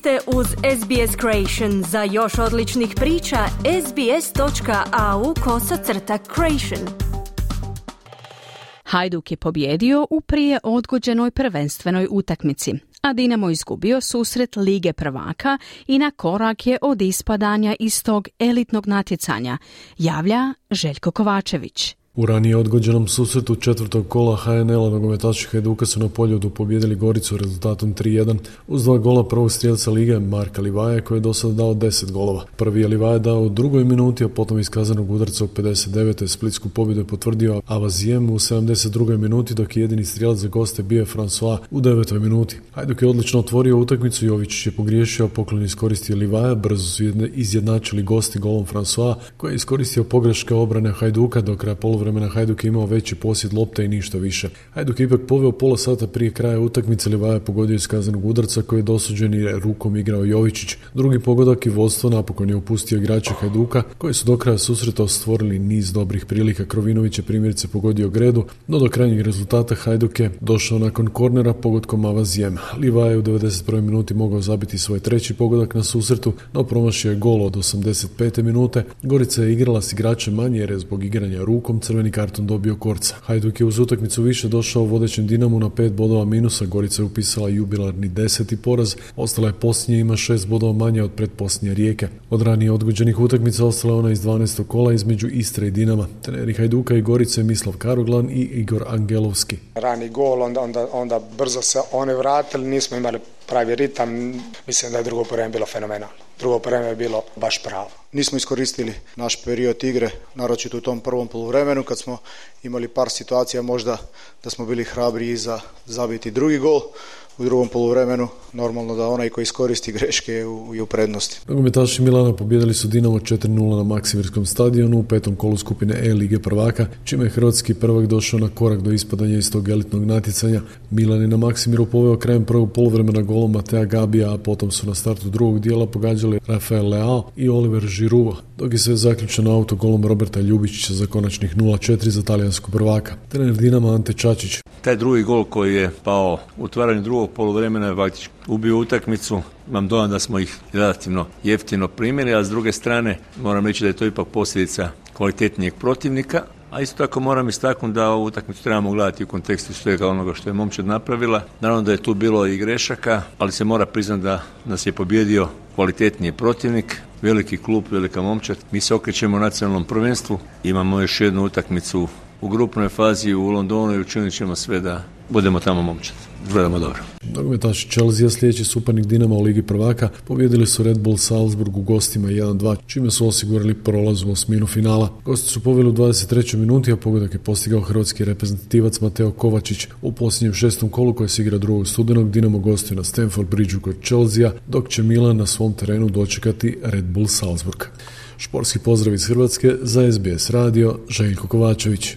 ste uz SBS Creation. Za još odličnih priča, sbs.au kosacrta creation. Hajduk je pobjedio u prije odgođenoj prvenstvenoj utakmici, a Dinamo izgubio susret Lige prvaka i na korak je od ispadanja iz tog elitnog natjecanja, javlja Željko Kovačević. U ranije odgođenom susretu četvrtog kola HNL-a nogometaši Hajduka su na poljudu pobjedili Goricu rezultatom 3-1 uz dva gola prvog strijelca lige Marka Livaja koji je do sada dao 10 golova. Prvi je Livaja dao u drugoj minuti, a potom iskazanog udarca u 59. Splitsku pobjedu je potvrdio Avazijem u 72. minuti dok je jedini strijelac za goste bio François u 9. minuti. Hajduk je odlično otvorio utakmicu, Jović je pogriješio, poklon iskoristio Livaja, brzo su izjednačili gosti golom François koji je iskoristio pogreške obrane Hajduka do kraja poluvremena Hajduk je imao veći posjed lopte i ništa više. Hajduk je ipak poveo pola sata prije kraja utakmice Livaja pogodio iz kazanog udarca koji je dosuđen i rukom igrao Jovičić. Drugi pogodak i vodstvo napokon je upustio igrače Hajduka koji su do kraja susreta stvorili niz dobrih prilika. Krovinović je primjerice pogodio Gredu, no do krajnjeg rezultata Hajduk je došao nakon kornera pogodkom Avazijem. Livaja je u 91. minuti mogao zabiti svoj treći pogodak na susretu, no promašio je gol od 85. minute. Gorica je igrala s igračem manje jer je zbog igranja rukom crveni karton dobio Korca. Hajduk je uz utakmicu više došao vodećem Dinamu na pet bodova minusa, Gorica je upisala jubilarni deseti poraz, ostala je posljednja ima šest bodova manje od predposljednje rijeke. Od ranije odgođenih utakmica ostala je ona iz 12. kola između Istre i Dinama. Treneri Hajduka i Gorice Mislav Karoglan i Igor Angelovski. Rani gol, onda, onda, onda brzo se one vratili, nismo imali pravi ritam, mislim da je drugo prvo bilo fenomenalno. Drugo vreme je bilo baš pravo. Nismo iskoristili naš period igre, naročito u tom prvom poluvremenu kad smo imali par situacija možda da smo bili hrabri i za zabiti drugi gol u drugom poluvremenu normalno da onaj koji iskoristi greške je u, je u prednosti. Nogometaši Milana pobjedili su Dinamo 4-0 na Maksimirskom stadionu u petom kolu skupine E lige prvaka, čime je hrvatski prvak došao na korak do ispadanja iz tog elitnog natjecanja. Milan je na Maksimiru poveo krajem prvog poluvremena golom Matea Gabija, a potom su na startu drugog dijela pogađali Rafael Leao i Oliver Giroud, dok je se zaključeno auto golom Roberta Ljubičića za konačnih 0-4 za talijanskog prvaka. Trener Dinama Ante Čačić. Taj drugi gol koji je pao u otvaranju drugog poluvremena je faktički ubio utakmicu. Imam dojam da smo ih relativno jeftino primili, a s druge strane moram reći da je to ipak posljedica kvalitetnijeg protivnika, a isto tako moram istaknuti da ovu utakmicu trebamo gledati u kontekstu svega onoga što je momčad napravila. Naravno da je tu bilo i grešaka, ali se mora priznati da nas je pobjedio kvalitetniji protivnik, veliki klub, velika momčad. Mi se okrećemo nacionalnom prvenstvu, imamo još jednu utakmicu u grupnoj fazi u Londonu i učinit ćemo sve da budemo tamo momčad. Gledamo dobro. Nogometaši Chelsea, sljedeći suparnik Dinama u Ligi prvaka, pobjedili su Red Bull Salzburg u gostima 1-2, čime su osigurali prolaz u osminu finala. Gosti su poveli u 23. minuti, a pogodak je postigao hrvatski reprezentativac Mateo Kovačić u posljednjem šestom kolu koje se igra drugog studenog. Dinamo gostuje na Stanford Bridgeu kod Chelsea, dok će Milan na svom terenu dočekati Red Bull Salzburg. Šporski pozdrav iz Hrvatske za SBS radio Željko Kovačević.